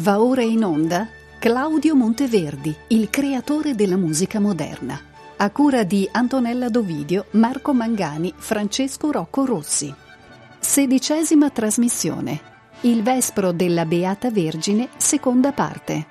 Va ora in onda Claudio Monteverdi, il creatore della musica moderna, a cura di Antonella Dovidio, Marco Mangani, Francesco Rocco Rossi. Sedicesima trasmissione. Il Vespro della Beata Vergine, seconda parte.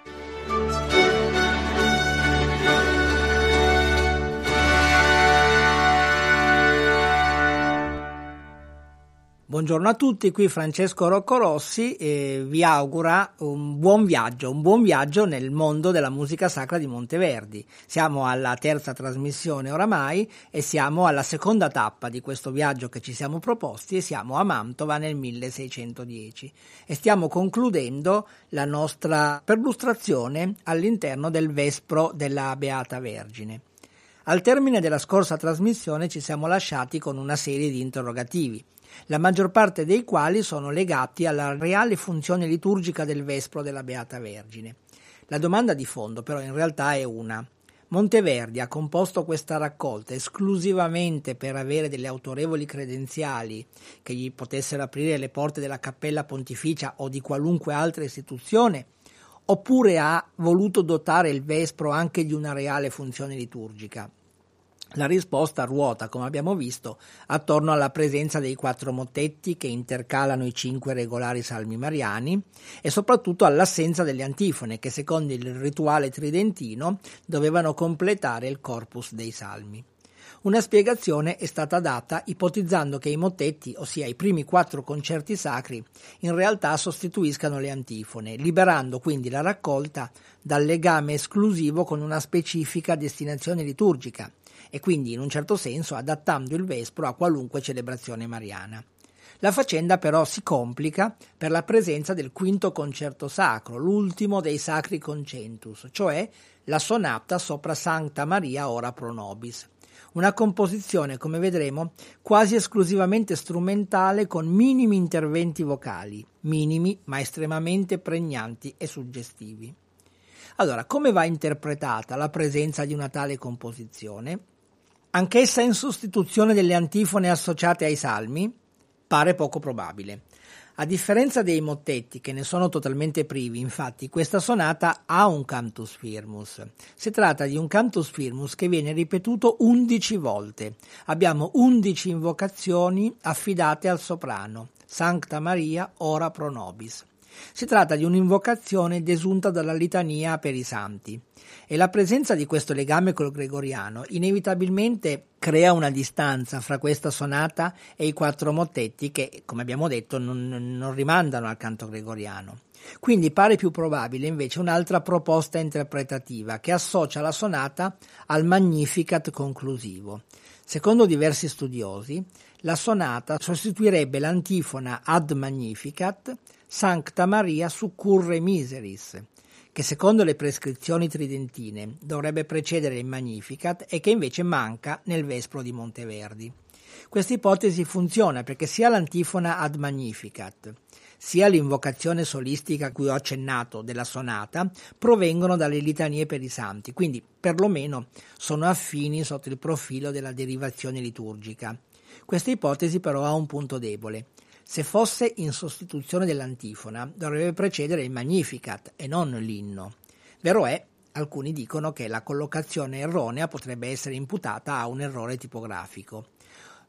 Buongiorno a tutti, qui Francesco Rocco Rossi e vi augura un buon viaggio, un buon viaggio nel mondo della musica sacra di Monteverdi. Siamo alla terza trasmissione oramai e siamo alla seconda tappa di questo viaggio che ci siamo proposti e siamo a Mantova nel 1610 e stiamo concludendo la nostra perlustrazione all'interno del Vespro della Beata Vergine. Al termine della scorsa trasmissione ci siamo lasciati con una serie di interrogativi la maggior parte dei quali sono legati alla reale funzione liturgica del Vespro della Beata Vergine. La domanda di fondo però in realtà è una. Monteverdi ha composto questa raccolta esclusivamente per avere delle autorevoli credenziali che gli potessero aprire le porte della Cappella Pontificia o di qualunque altra istituzione, oppure ha voluto dotare il Vespro anche di una reale funzione liturgica? La risposta ruota, come abbiamo visto, attorno alla presenza dei quattro mottetti che intercalano i cinque regolari salmi mariani e soprattutto all'assenza delle antifone che secondo il rituale tridentino dovevano completare il corpus dei salmi. Una spiegazione è stata data ipotizzando che i mottetti, ossia i primi quattro concerti sacri, in realtà sostituiscano le antifone, liberando quindi la raccolta dal legame esclusivo con una specifica destinazione liturgica e quindi in un certo senso adattando il Vespro a qualunque celebrazione mariana. La faccenda però si complica per la presenza del quinto concerto sacro, l'ultimo dei sacri concentus, cioè la sonata sopra Sancta Maria ora pro nobis. Una composizione, come vedremo, quasi esclusivamente strumentale con minimi interventi vocali, minimi ma estremamente pregnanti e suggestivi. Allora, come va interpretata la presenza di una tale composizione? anch'essa in sostituzione delle antifone associate ai salmi, pare poco probabile. A differenza dei mottetti, che ne sono totalmente privi, infatti, questa sonata ha un cantus firmus. Si tratta di un cantus firmus che viene ripetuto undici volte. Abbiamo undici invocazioni affidate al soprano. Sancta Maria, ora pro nobis. Si tratta di un'invocazione desunta dalla litania per i santi e la presenza di questo legame col gregoriano inevitabilmente crea una distanza fra questa sonata e i quattro mottetti che, come abbiamo detto, non, non rimandano al canto gregoriano. Quindi pare più probabile invece un'altra proposta interpretativa che associa la sonata al Magnificat conclusivo. Secondo diversi studiosi, la sonata sostituirebbe l'antifona ad Magnificat Sancta Maria succurre miseris, che secondo le prescrizioni tridentine dovrebbe precedere il Magnificat e che invece manca nel Vespro di Monteverdi. Questa ipotesi funziona perché sia l'antifona ad Magnificat sia l'invocazione solistica a cui ho accennato della sonata provengono dalle litanie per i santi, quindi perlomeno sono affini sotto il profilo della derivazione liturgica. Questa ipotesi però ha un punto debole. Se fosse in sostituzione dell'antifona, dovrebbe precedere il Magnificat e non l'inno. Vero è, alcuni dicono che la collocazione erronea potrebbe essere imputata a un errore tipografico.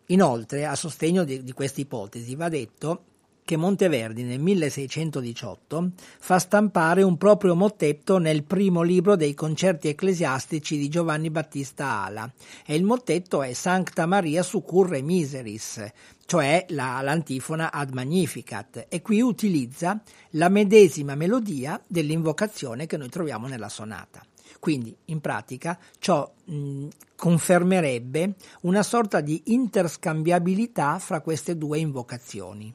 Inoltre, a sostegno di, di questa ipotesi, va detto che Monteverdi nel 1618 fa stampare un proprio mottetto nel primo libro dei concerti ecclesiastici di Giovanni Battista Ala e il mottetto è Sancta Maria Succurre Miseris, cioè la, l'antifona ad Magnificat e qui utilizza la medesima melodia dell'invocazione che noi troviamo nella sonata. Quindi, in pratica, ciò mh, confermerebbe una sorta di interscambiabilità fra queste due invocazioni.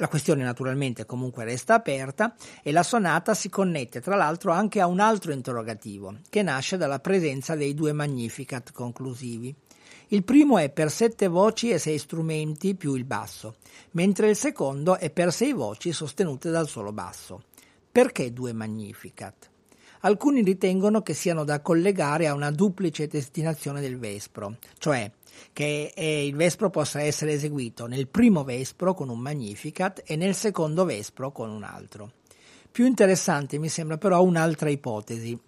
La questione naturalmente comunque resta aperta e la sonata si connette tra l'altro anche a un altro interrogativo che nasce dalla presenza dei due Magnificat conclusivi. Il primo è per sette voci e sei strumenti più il basso, mentre il secondo è per sei voci sostenute dal solo basso. Perché due Magnificat? Alcuni ritengono che siano da collegare a una duplice destinazione del Vespro, cioè che il Vespro possa essere eseguito nel primo Vespro con un Magnificat e nel secondo Vespro con un altro. Più interessante mi sembra però un'altra ipotesi,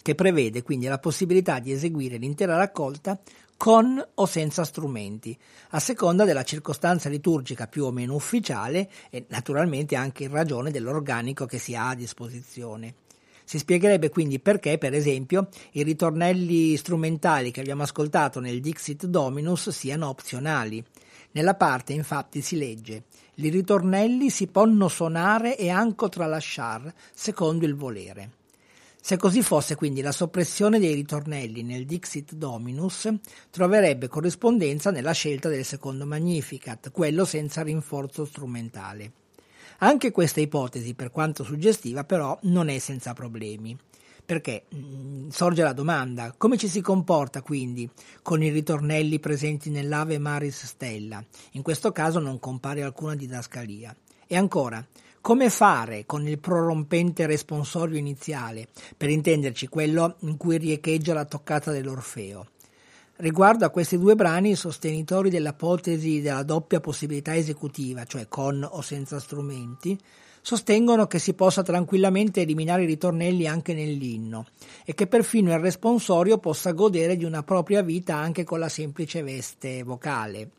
che prevede quindi la possibilità di eseguire l'intera raccolta con o senza strumenti, a seconda della circostanza liturgica più o meno ufficiale e naturalmente anche in ragione dell'organico che si ha a disposizione. Si spiegherebbe quindi perché, per esempio, i ritornelli strumentali che abbiamo ascoltato nel Dixit Dominus siano opzionali. Nella parte infatti si legge «I ritornelli si possono suonare e anche tralasciar, secondo il volere». Se così fosse quindi la soppressione dei ritornelli nel Dixit Dominus troverebbe corrispondenza nella scelta del secondo Magnificat, quello senza rinforzo strumentale. Anche questa ipotesi, per quanto suggestiva, però non è senza problemi. Perché mm, sorge la domanda, come ci si comporta quindi con i ritornelli presenti nell'Ave Maris Stella? In questo caso non compare alcuna didascalia. E ancora, come fare con il prorompente responsorio iniziale, per intenderci quello in cui riecheggia la toccata dell'Orfeo? Riguardo a questi due brani, i sostenitori dell'ipotesi della doppia possibilità esecutiva, cioè con o senza strumenti, sostengono che si possa tranquillamente eliminare i ritornelli anche nell'inno e che perfino il responsorio possa godere di una propria vita anche con la semplice veste vocale.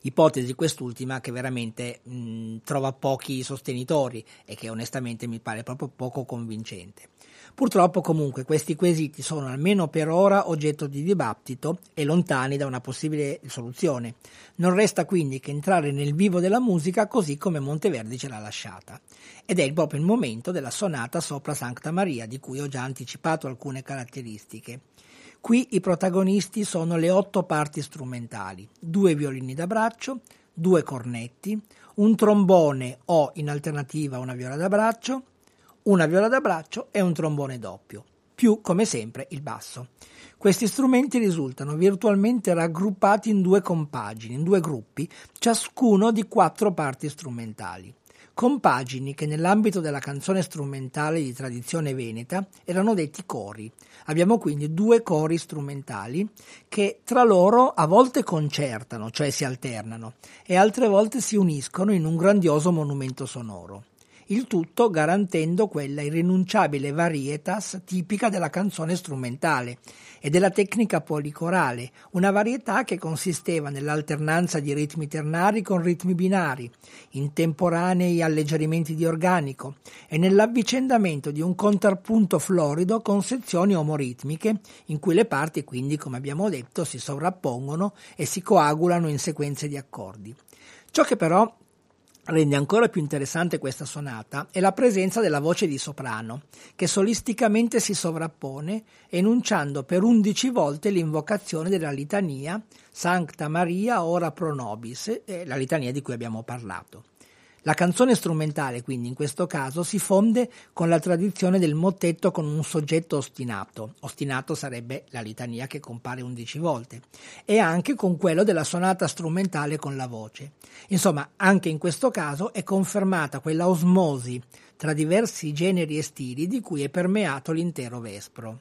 Ipotesi quest'ultima che veramente mh, trova pochi sostenitori e che onestamente mi pare proprio poco convincente. Purtroppo comunque questi quesiti sono almeno per ora oggetto di dibattito e lontani da una possibile soluzione. Non resta quindi che entrare nel vivo della musica così come Monteverdi ce l'ha lasciata. Ed è proprio il momento della sonata sopra Sancta Maria, di cui ho già anticipato alcune caratteristiche. Qui i protagonisti sono le otto parti strumentali, due violini da braccio, due cornetti, un trombone o in alternativa una viola da braccio, una viola da braccio e un trombone doppio, più come sempre il basso. Questi strumenti risultano virtualmente raggruppati in due compagini, in due gruppi, ciascuno di quattro parti strumentali compagini che nell'ambito della canzone strumentale di tradizione veneta erano detti cori. Abbiamo quindi due cori strumentali che tra loro a volte concertano, cioè si alternano, e altre volte si uniscono in un grandioso monumento sonoro il tutto garantendo quella irrinunciabile varietas tipica della canzone strumentale e della tecnica policorale, una varietà che consisteva nell'alternanza di ritmi ternari con ritmi binari, in temporanei alleggerimenti di organico e nell'avvicendamento di un contrappunto florido con sezioni omoritmiche in cui le parti quindi, come abbiamo detto, si sovrappongono e si coagulano in sequenze di accordi. Ciò che però rende ancora più interessante questa sonata è la presenza della voce di soprano, che solisticamente si sovrappone, enunciando per undici volte l'invocazione della litania Sancta Maria ora pro nobis, la litania di cui abbiamo parlato. La canzone strumentale, quindi, in questo caso, si fonde con la tradizione del mottetto con un soggetto ostinato. Ostinato sarebbe la litania che compare undici volte. E anche con quello della sonata strumentale con la voce. Insomma, anche in questo caso è confermata quella osmosi tra diversi generi e stili di cui è permeato l'intero Vespro.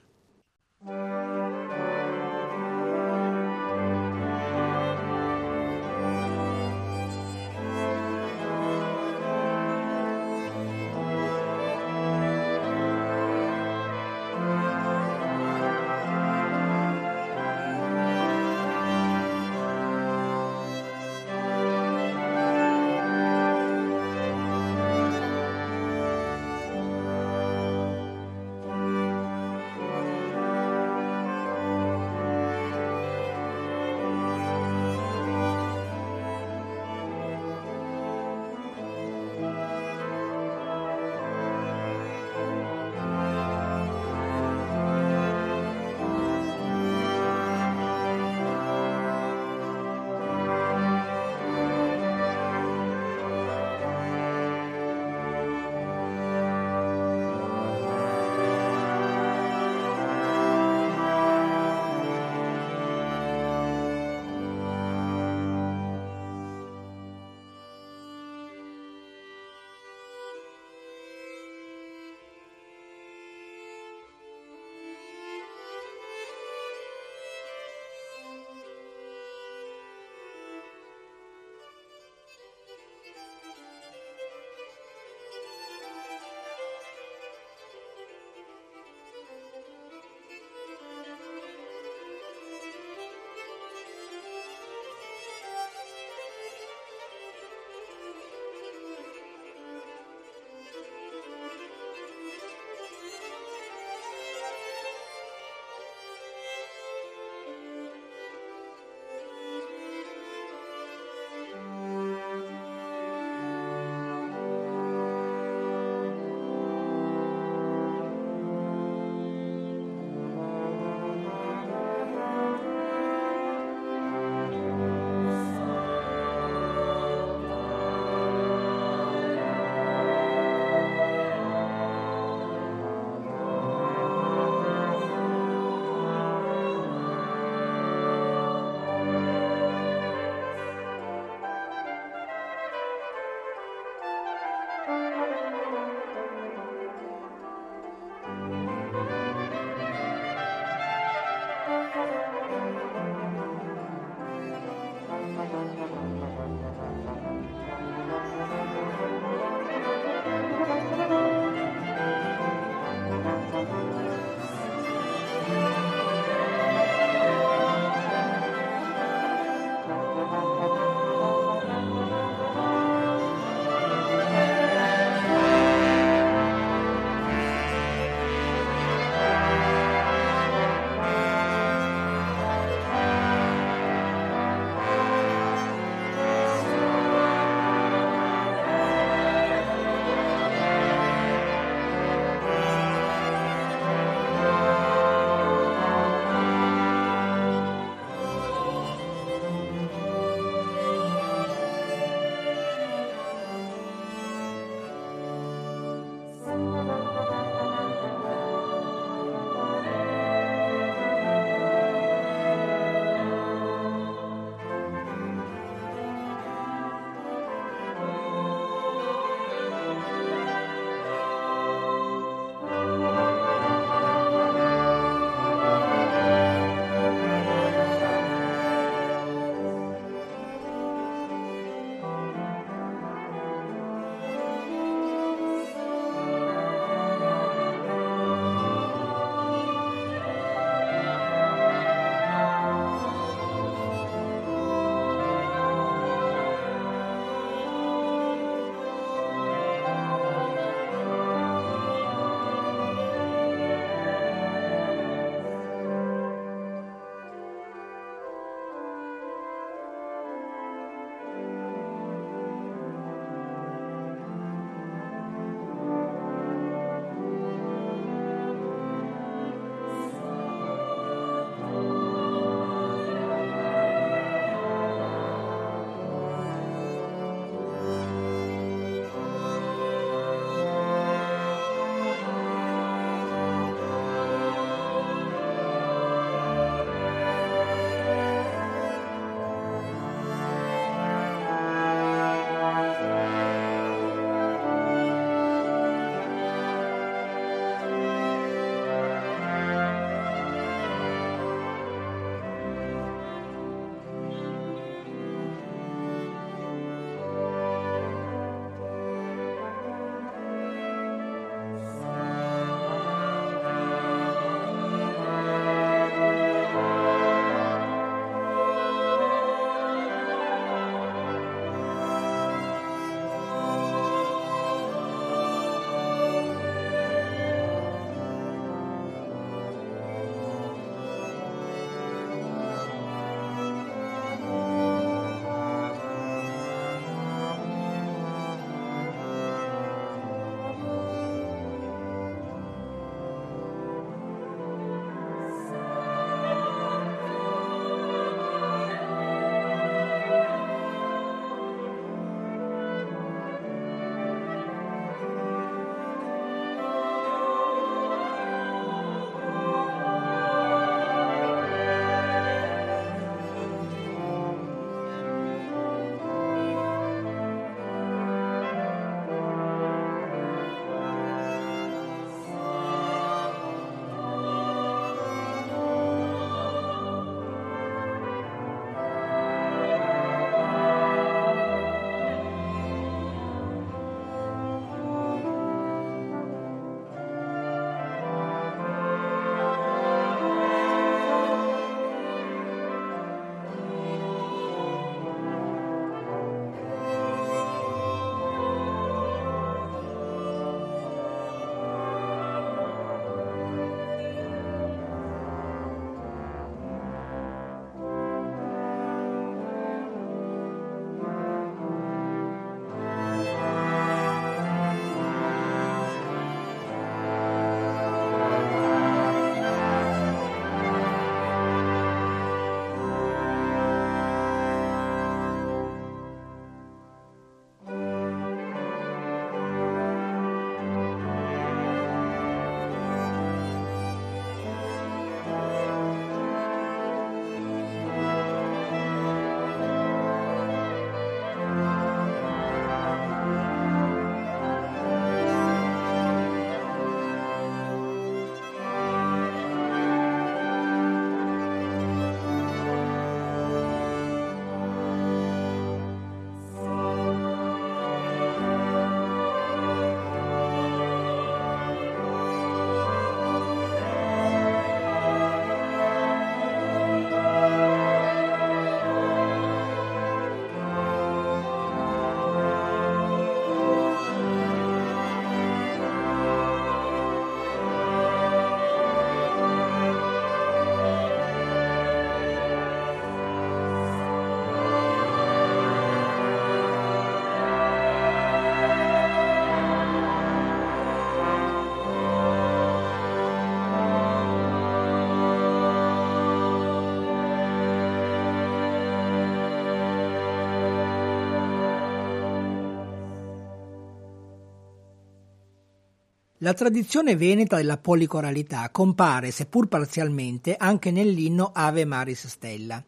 La tradizione veneta della policoralità compare, seppur parzialmente, anche nell'inno Ave Maris Stella.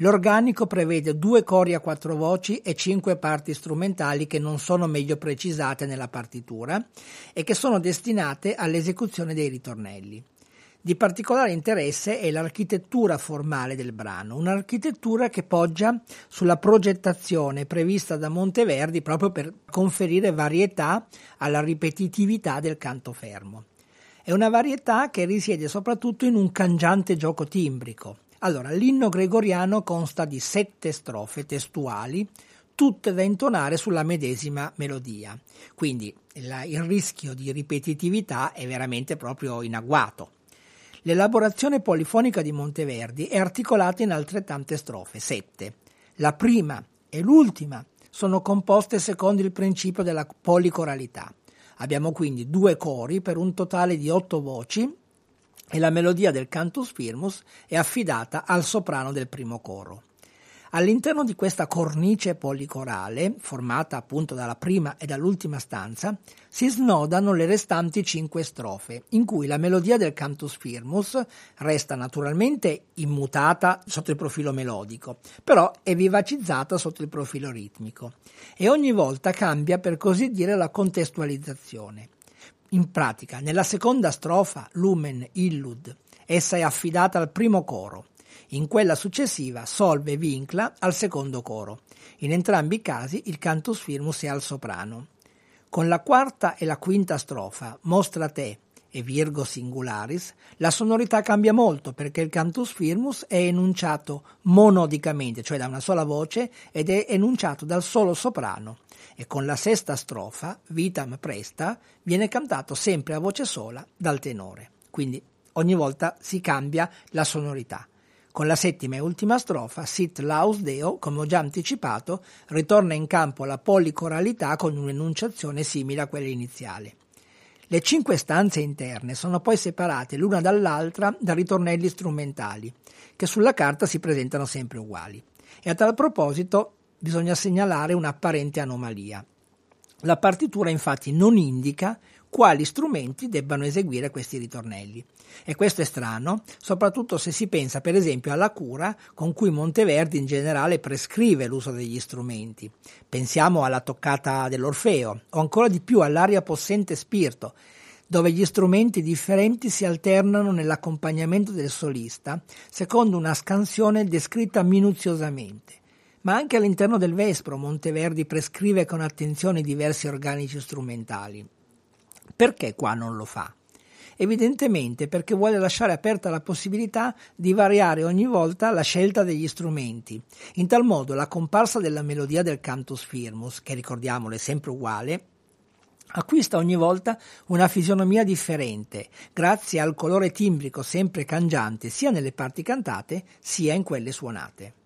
L'organico prevede due cori a quattro voci e cinque parti strumentali che non sono meglio precisate nella partitura e che sono destinate all'esecuzione dei ritornelli. Di particolare interesse è l'architettura formale del brano, un'architettura che poggia sulla progettazione prevista da Monteverdi proprio per conferire varietà alla ripetitività del canto fermo. È una varietà che risiede soprattutto in un cangiante gioco timbrico. Allora, l'inno gregoriano consta di sette strofe testuali, tutte da intonare sulla medesima melodia. Quindi il rischio di ripetitività è veramente proprio in agguato. L'elaborazione polifonica di Monteverdi è articolata in altrettante strofe, sette. La prima e l'ultima sono composte secondo il principio della policoralità. Abbiamo quindi due cori per un totale di otto voci e la melodia del cantus firmus è affidata al soprano del primo coro. All'interno di questa cornice policorale, formata appunto dalla prima e dall'ultima stanza, si snodano le restanti cinque strofe, in cui la melodia del cantus firmus resta naturalmente immutata sotto il profilo melodico, però è vivacizzata sotto il profilo ritmico e ogni volta cambia per così dire la contestualizzazione. In pratica, nella seconda strofa, Lumen Illud, essa è affidata al primo coro, in quella successiva solve vincla al secondo coro. In entrambi i casi il cantus firmus è al soprano. Con la quarta e la quinta strofa, Mostra te e Virgo singularis, la sonorità cambia molto perché il cantus firmus è enunciato monodicamente, cioè da una sola voce, ed è enunciato dal solo soprano. E con la sesta strofa, Vitam presta, viene cantato sempre a voce sola dal tenore. Quindi ogni volta si cambia la sonorità. Con la settima e ultima strofa, Sit Laus Deo, come ho già anticipato, ritorna in campo la policoralità con un'enunciazione simile a quella iniziale. Le cinque stanze interne sono poi separate l'una dall'altra da ritornelli strumentali, che sulla carta si presentano sempre uguali. E a tal proposito bisogna segnalare un'apparente anomalia. La partitura infatti non indica quali strumenti debbano eseguire questi ritornelli. E questo è strano, soprattutto se si pensa per esempio alla cura con cui Monteverdi in generale prescrive l'uso degli strumenti. Pensiamo alla toccata dell'Orfeo o ancora di più all'aria possente spirito, dove gli strumenti differenti si alternano nell'accompagnamento del solista, secondo una scansione descritta minuziosamente. Ma anche all'interno del Vespro Monteverdi prescrive con attenzione diversi organici strumentali. Perché qua non lo fa? Evidentemente perché vuole lasciare aperta la possibilità di variare ogni volta la scelta degli strumenti. In tal modo la comparsa della melodia del cantus firmus, che ricordiamolo è sempre uguale, acquista ogni volta una fisionomia differente, grazie al colore timbrico sempre cangiante sia nelle parti cantate sia in quelle suonate.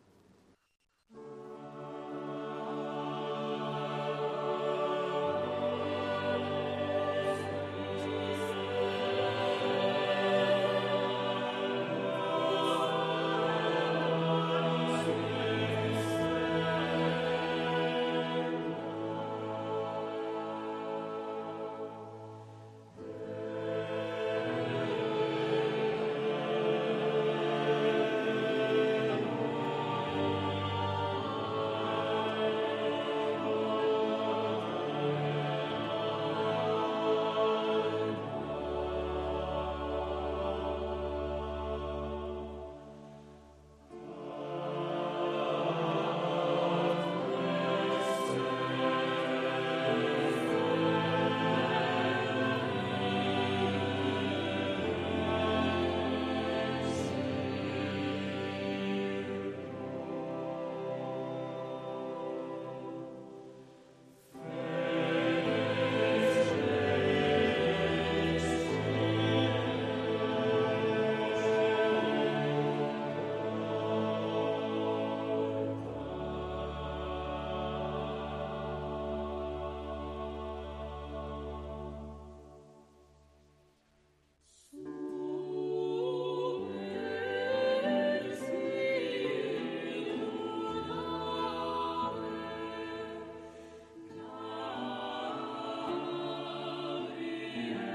Amen.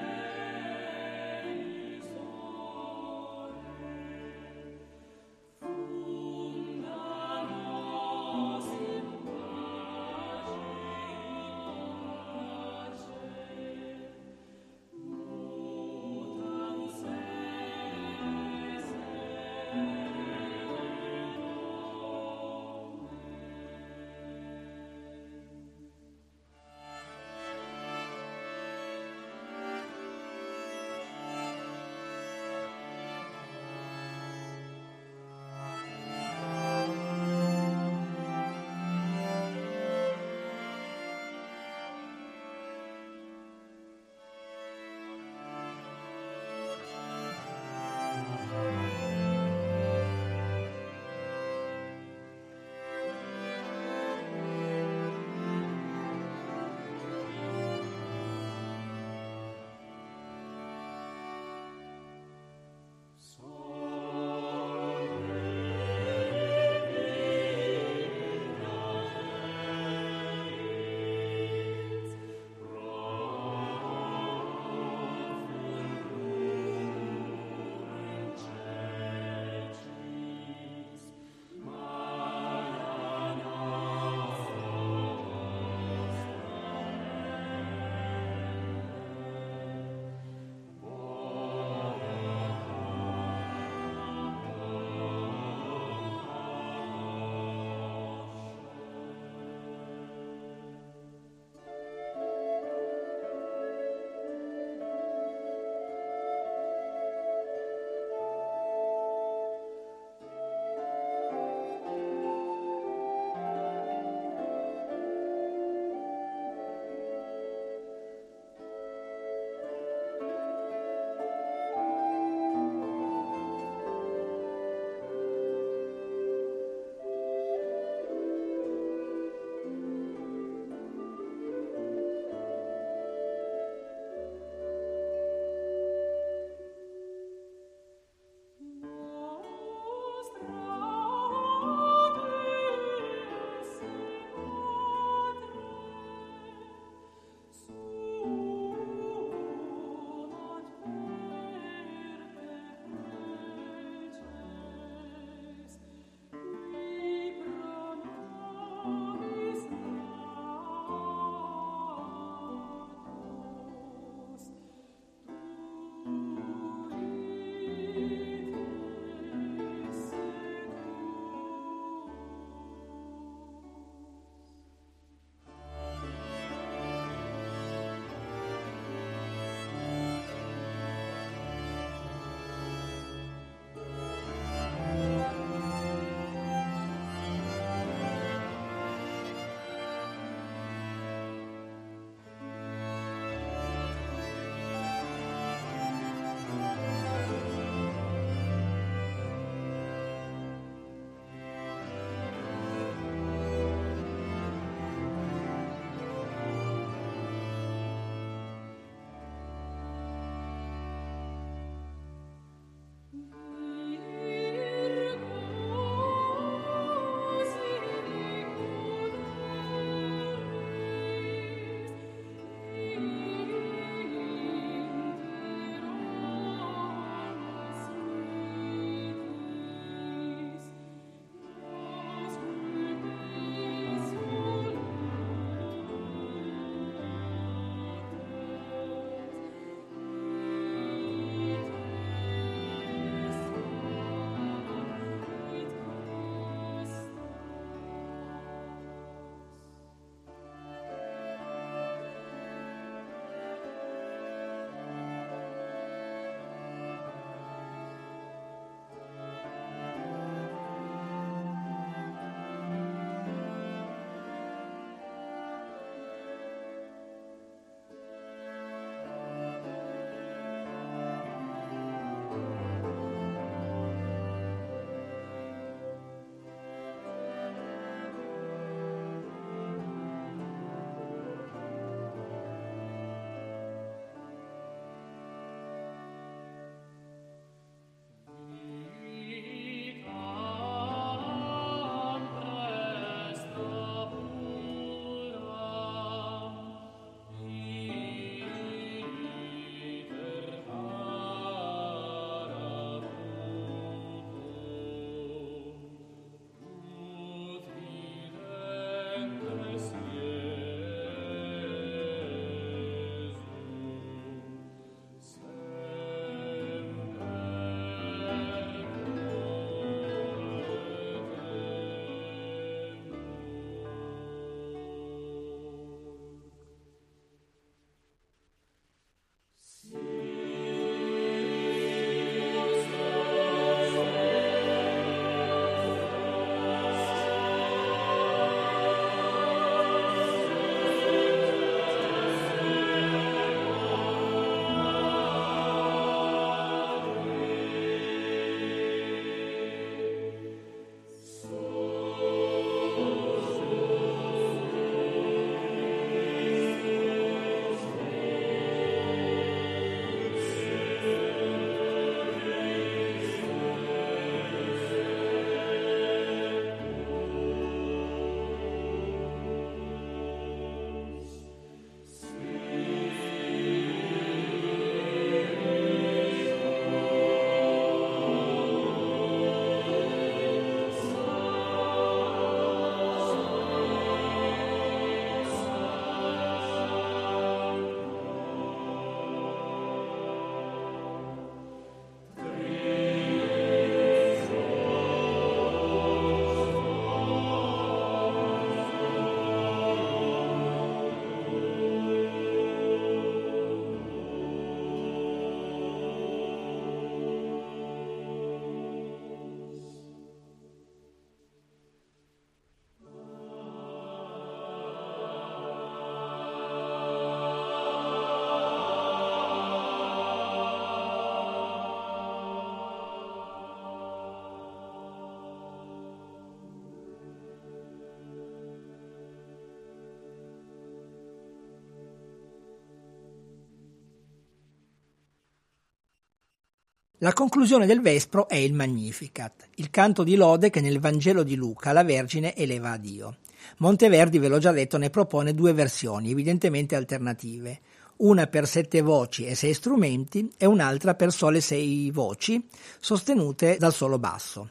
La conclusione del Vespro è il Magnificat, il canto di lode che nel Vangelo di Luca la Vergine eleva a Dio. Monteverdi, ve l'ho già detto, ne propone due versioni, evidentemente alternative una per sette voci e sei strumenti e un'altra per sole sei voci, sostenute dal solo basso.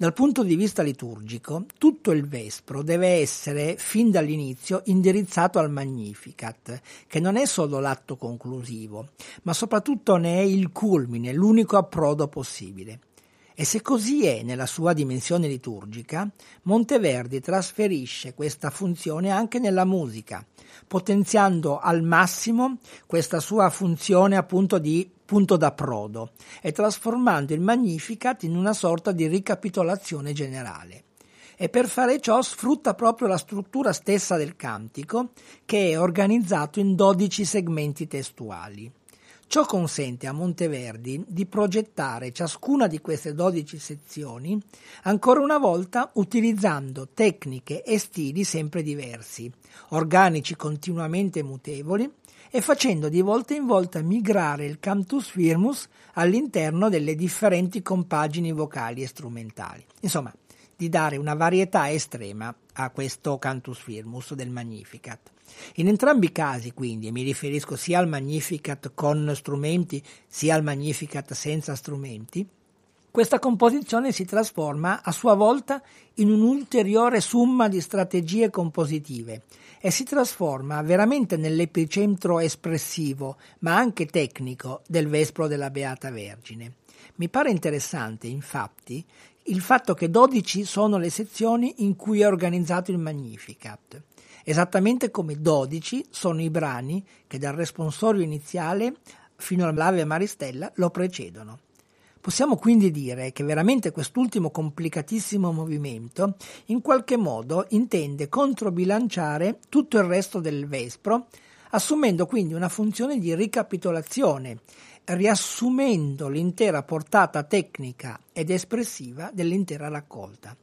Dal punto di vista liturgico, tutto il Vespro deve essere, fin dall'inizio, indirizzato al Magnificat, che non è solo l'atto conclusivo, ma soprattutto ne è il culmine, l'unico approdo possibile. E se così è nella sua dimensione liturgica, Monteverdi trasferisce questa funzione anche nella musica, potenziando al massimo questa sua funzione appunto di punto d'approdo e trasformando il Magnificat in una sorta di ricapitolazione generale. E per fare ciò sfrutta proprio la struttura stessa del cantico, che è organizzato in 12 segmenti testuali. Ciò consente a Monteverdi di progettare ciascuna di queste 12 sezioni ancora una volta utilizzando tecniche e stili sempre diversi, organici continuamente mutevoli e facendo di volta in volta migrare il cantus firmus all'interno delle differenti compagini vocali e strumentali. Insomma, di dare una varietà estrema a questo cantus firmus del Magnificat. In entrambi i casi, quindi, e mi riferisco sia al Magnificat con strumenti sia al Magnificat senza strumenti, questa composizione si trasforma a sua volta in un'ulteriore summa di strategie compositive e si trasforma veramente nell'epicentro espressivo, ma anche tecnico, del Vespro della Beata Vergine. Mi pare interessante, infatti, il fatto che 12 sono le sezioni in cui è organizzato il Magnificat esattamente come 12 sono i brani che dal responsorio iniziale fino all'Ave Maristella lo precedono. Possiamo quindi dire che veramente quest'ultimo complicatissimo movimento in qualche modo intende controbilanciare tutto il resto del Vespro, assumendo quindi una funzione di ricapitolazione, riassumendo l'intera portata tecnica ed espressiva dell'intera raccolta.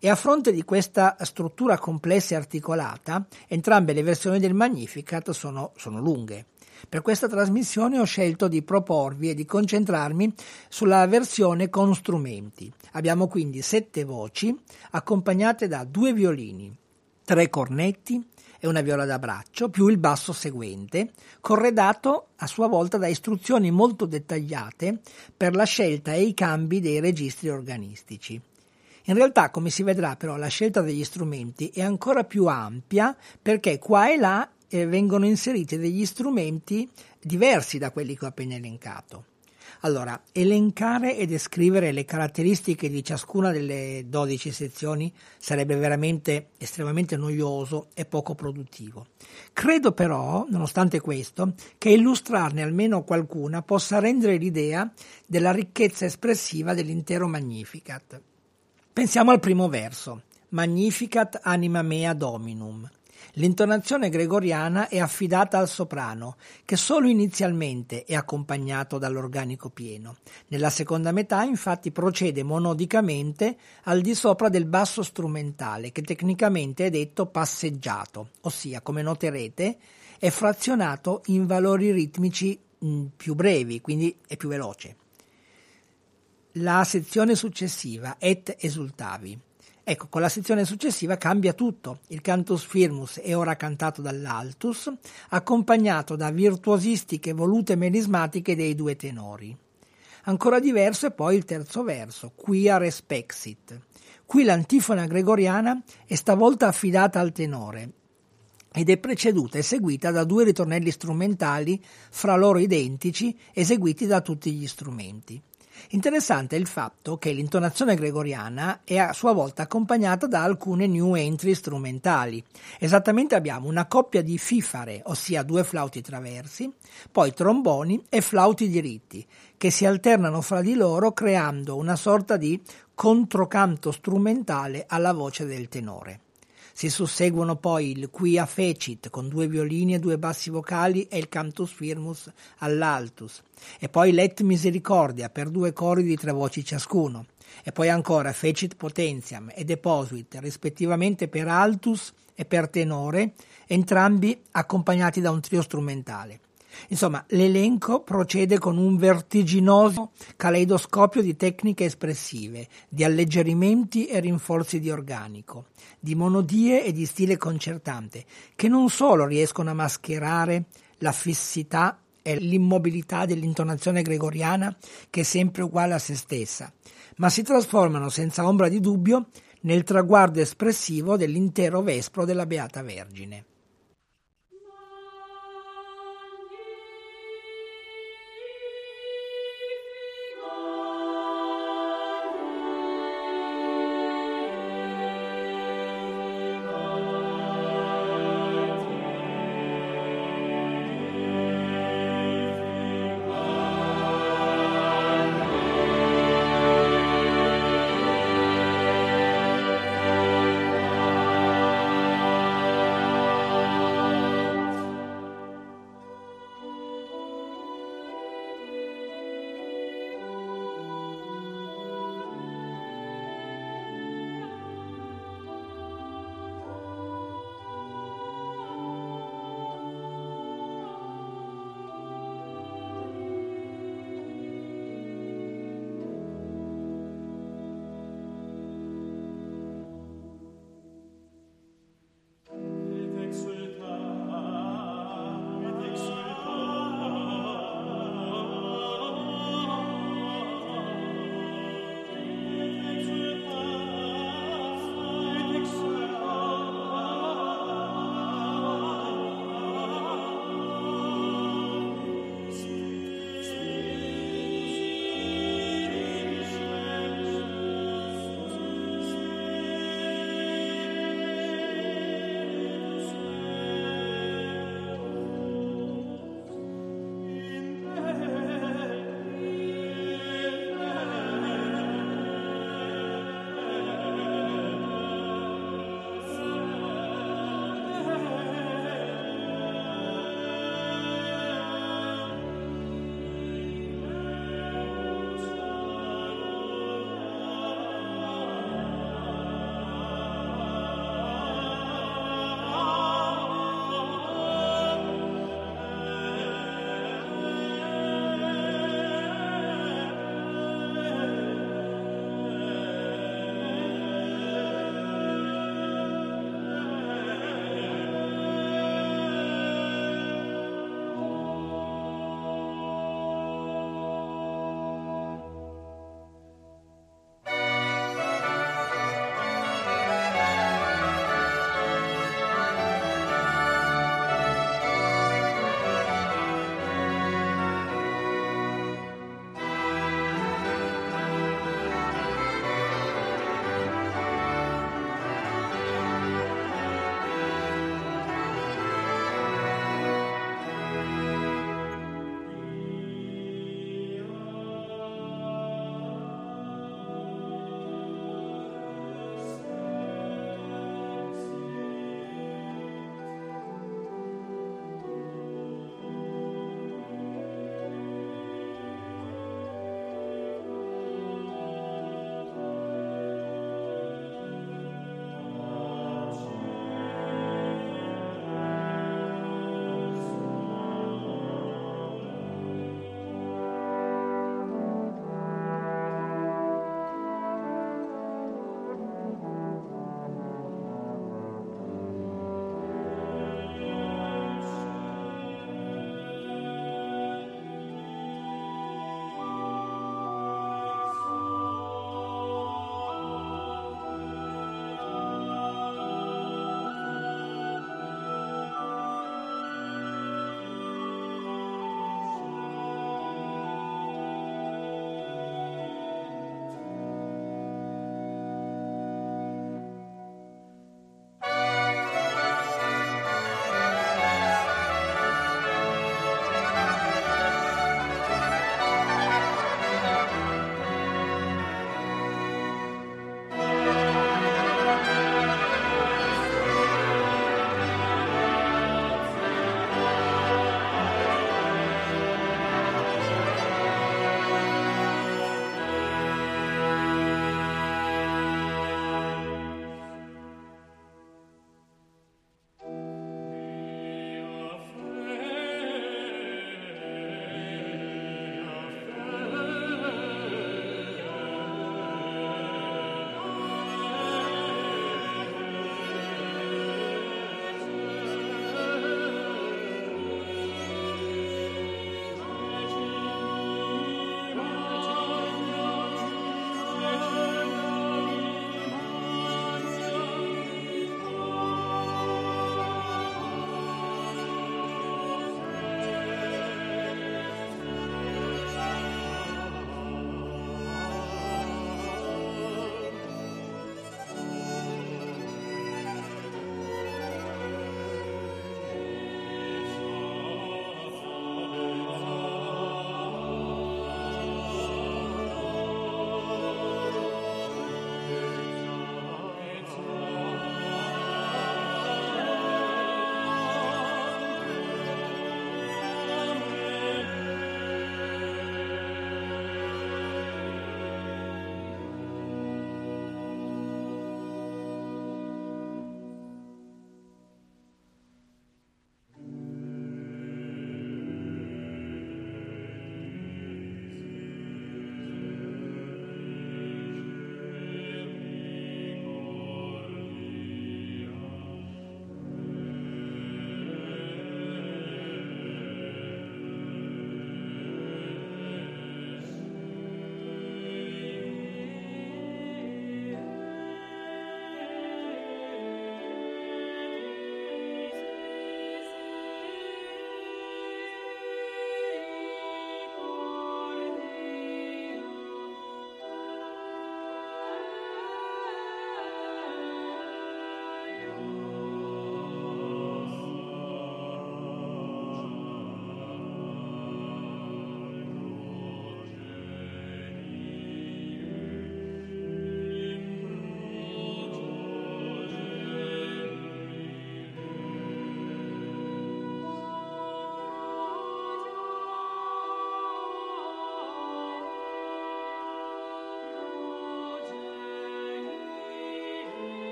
E a fronte di questa struttura complessa e articolata, entrambe le versioni del Magnificat sono, sono lunghe. Per questa trasmissione ho scelto di proporvi e di concentrarmi sulla versione con strumenti. Abbiamo quindi sette voci accompagnate da due violini, tre cornetti e una viola da braccio, più il basso seguente, corredato a sua volta da istruzioni molto dettagliate per la scelta e i cambi dei registri organistici. In realtà, come si vedrà però, la scelta degli strumenti è ancora più ampia perché qua e là eh, vengono inseriti degli strumenti diversi da quelli che ho appena elencato. Allora, elencare e descrivere le caratteristiche di ciascuna delle 12 sezioni sarebbe veramente estremamente noioso e poco produttivo. Credo però, nonostante questo, che illustrarne almeno qualcuna possa rendere l'idea della ricchezza espressiva dell'intero Magnificat. Pensiamo al primo verso, Magnificat anima mea dominum. L'intonazione gregoriana è affidata al soprano, che solo inizialmente è accompagnato dall'organico pieno. Nella seconda metà, infatti, procede monodicamente al di sopra del basso strumentale, che tecnicamente è detto passeggiato, ossia, come noterete, è frazionato in valori ritmici mm, più brevi, quindi è più veloce la sezione successiva, et esultavi. Ecco, con la sezione successiva cambia tutto. Il cantus firmus è ora cantato dall'altus, accompagnato da virtuosistiche volute melismatiche dei due tenori. Ancora diverso è poi il terzo verso, quia respexit. Qui l'antifona gregoriana è stavolta affidata al tenore ed è preceduta e seguita da due ritornelli strumentali fra loro identici eseguiti da tutti gli strumenti. Interessante il fatto che l'intonazione gregoriana è a sua volta accompagnata da alcune new entry strumentali. Esattamente abbiamo una coppia di fifare, ossia due flauti traversi, poi tromboni e flauti diritti, che si alternano fra di loro creando una sorta di controcanto strumentale alla voce del tenore. Si susseguono poi il Quia Fecit con due violini e due bassi vocali e il Cantus Firmus all'altus, e poi Let Misericordia per due cori di tre voci ciascuno, e poi ancora Fecit Potentiam e Deposit rispettivamente per altus e per tenore, entrambi accompagnati da un trio strumentale. Insomma, l'elenco procede con un vertiginoso caleidoscopio di tecniche espressive, di alleggerimenti e rinforzi di organico, di monodie e di stile concertante, che non solo riescono a mascherare la fissità e l'immobilità dell'intonazione gregoriana, che è sempre uguale a se stessa, ma si trasformano senza ombra di dubbio nel traguardo espressivo dell'intero vespro della Beata Vergine.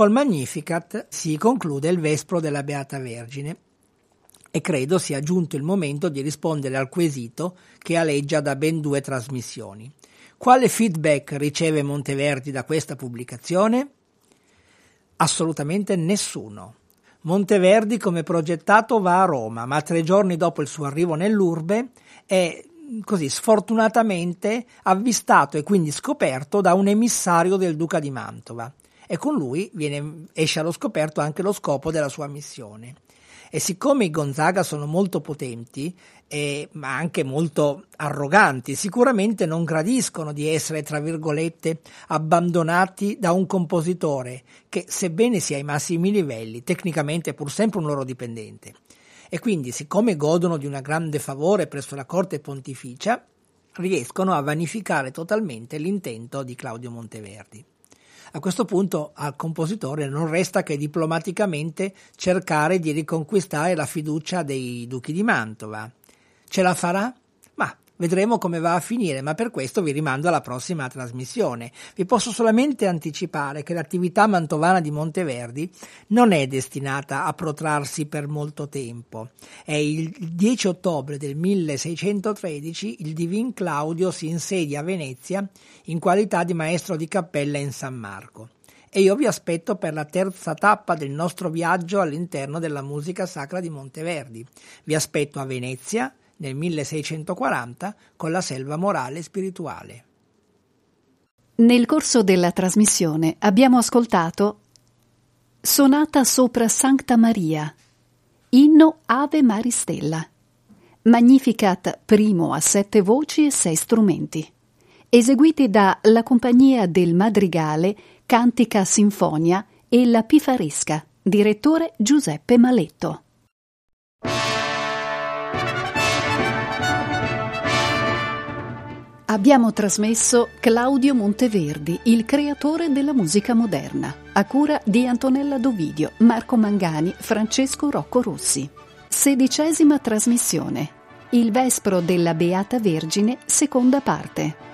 Col Magnificat si conclude il Vespro della Beata Vergine e credo sia giunto il momento di rispondere al quesito che aleggia da ben due trasmissioni. Quale feedback riceve Monteverdi da questa pubblicazione? Assolutamente nessuno. Monteverdi come progettato va a Roma, ma tre giorni dopo il suo arrivo nell'urbe è così sfortunatamente avvistato e quindi scoperto da un emissario del duca di Mantova e con lui viene, esce allo scoperto anche lo scopo della sua missione. E siccome i Gonzaga sono molto potenti, eh, ma anche molto arroganti, sicuramente non gradiscono di essere, tra virgolette, abbandonati da un compositore che, sebbene sia ai massimi livelli, tecnicamente è pur sempre un loro dipendente. E quindi, siccome godono di un grande favore presso la corte pontificia, riescono a vanificare totalmente l'intento di Claudio Monteverdi. A questo punto al compositore non resta che diplomaticamente cercare di riconquistare la fiducia dei duchi di Mantova. Ce la farà? Vedremo come va a finire, ma per questo vi rimando alla prossima trasmissione. Vi posso solamente anticipare che l'attività mantovana di Monteverdi non è destinata a protrarsi per molto tempo. È il 10 ottobre del 1613 il Divin Claudio si insedia a Venezia in qualità di maestro di cappella in San Marco. E io vi aspetto per la terza tappa del nostro viaggio all'interno della musica sacra di Monteverdi. Vi aspetto a Venezia nel 1640 con la selva morale e spirituale. Nel corso della trasmissione abbiamo ascoltato Sonata sopra Sancta Maria, inno Ave Maristella, Magnificat primo a sette voci e sei strumenti eseguiti da La Compagnia del Madrigale, Cantica Sinfonia e La Pifaresca, direttore Giuseppe Maletto. Abbiamo trasmesso Claudio Monteverdi, il creatore della musica moderna, a cura di Antonella Dovidio, Marco Mangani, Francesco Rocco Rossi. Sedicesima trasmissione. Il Vespro della Beata Vergine, seconda parte.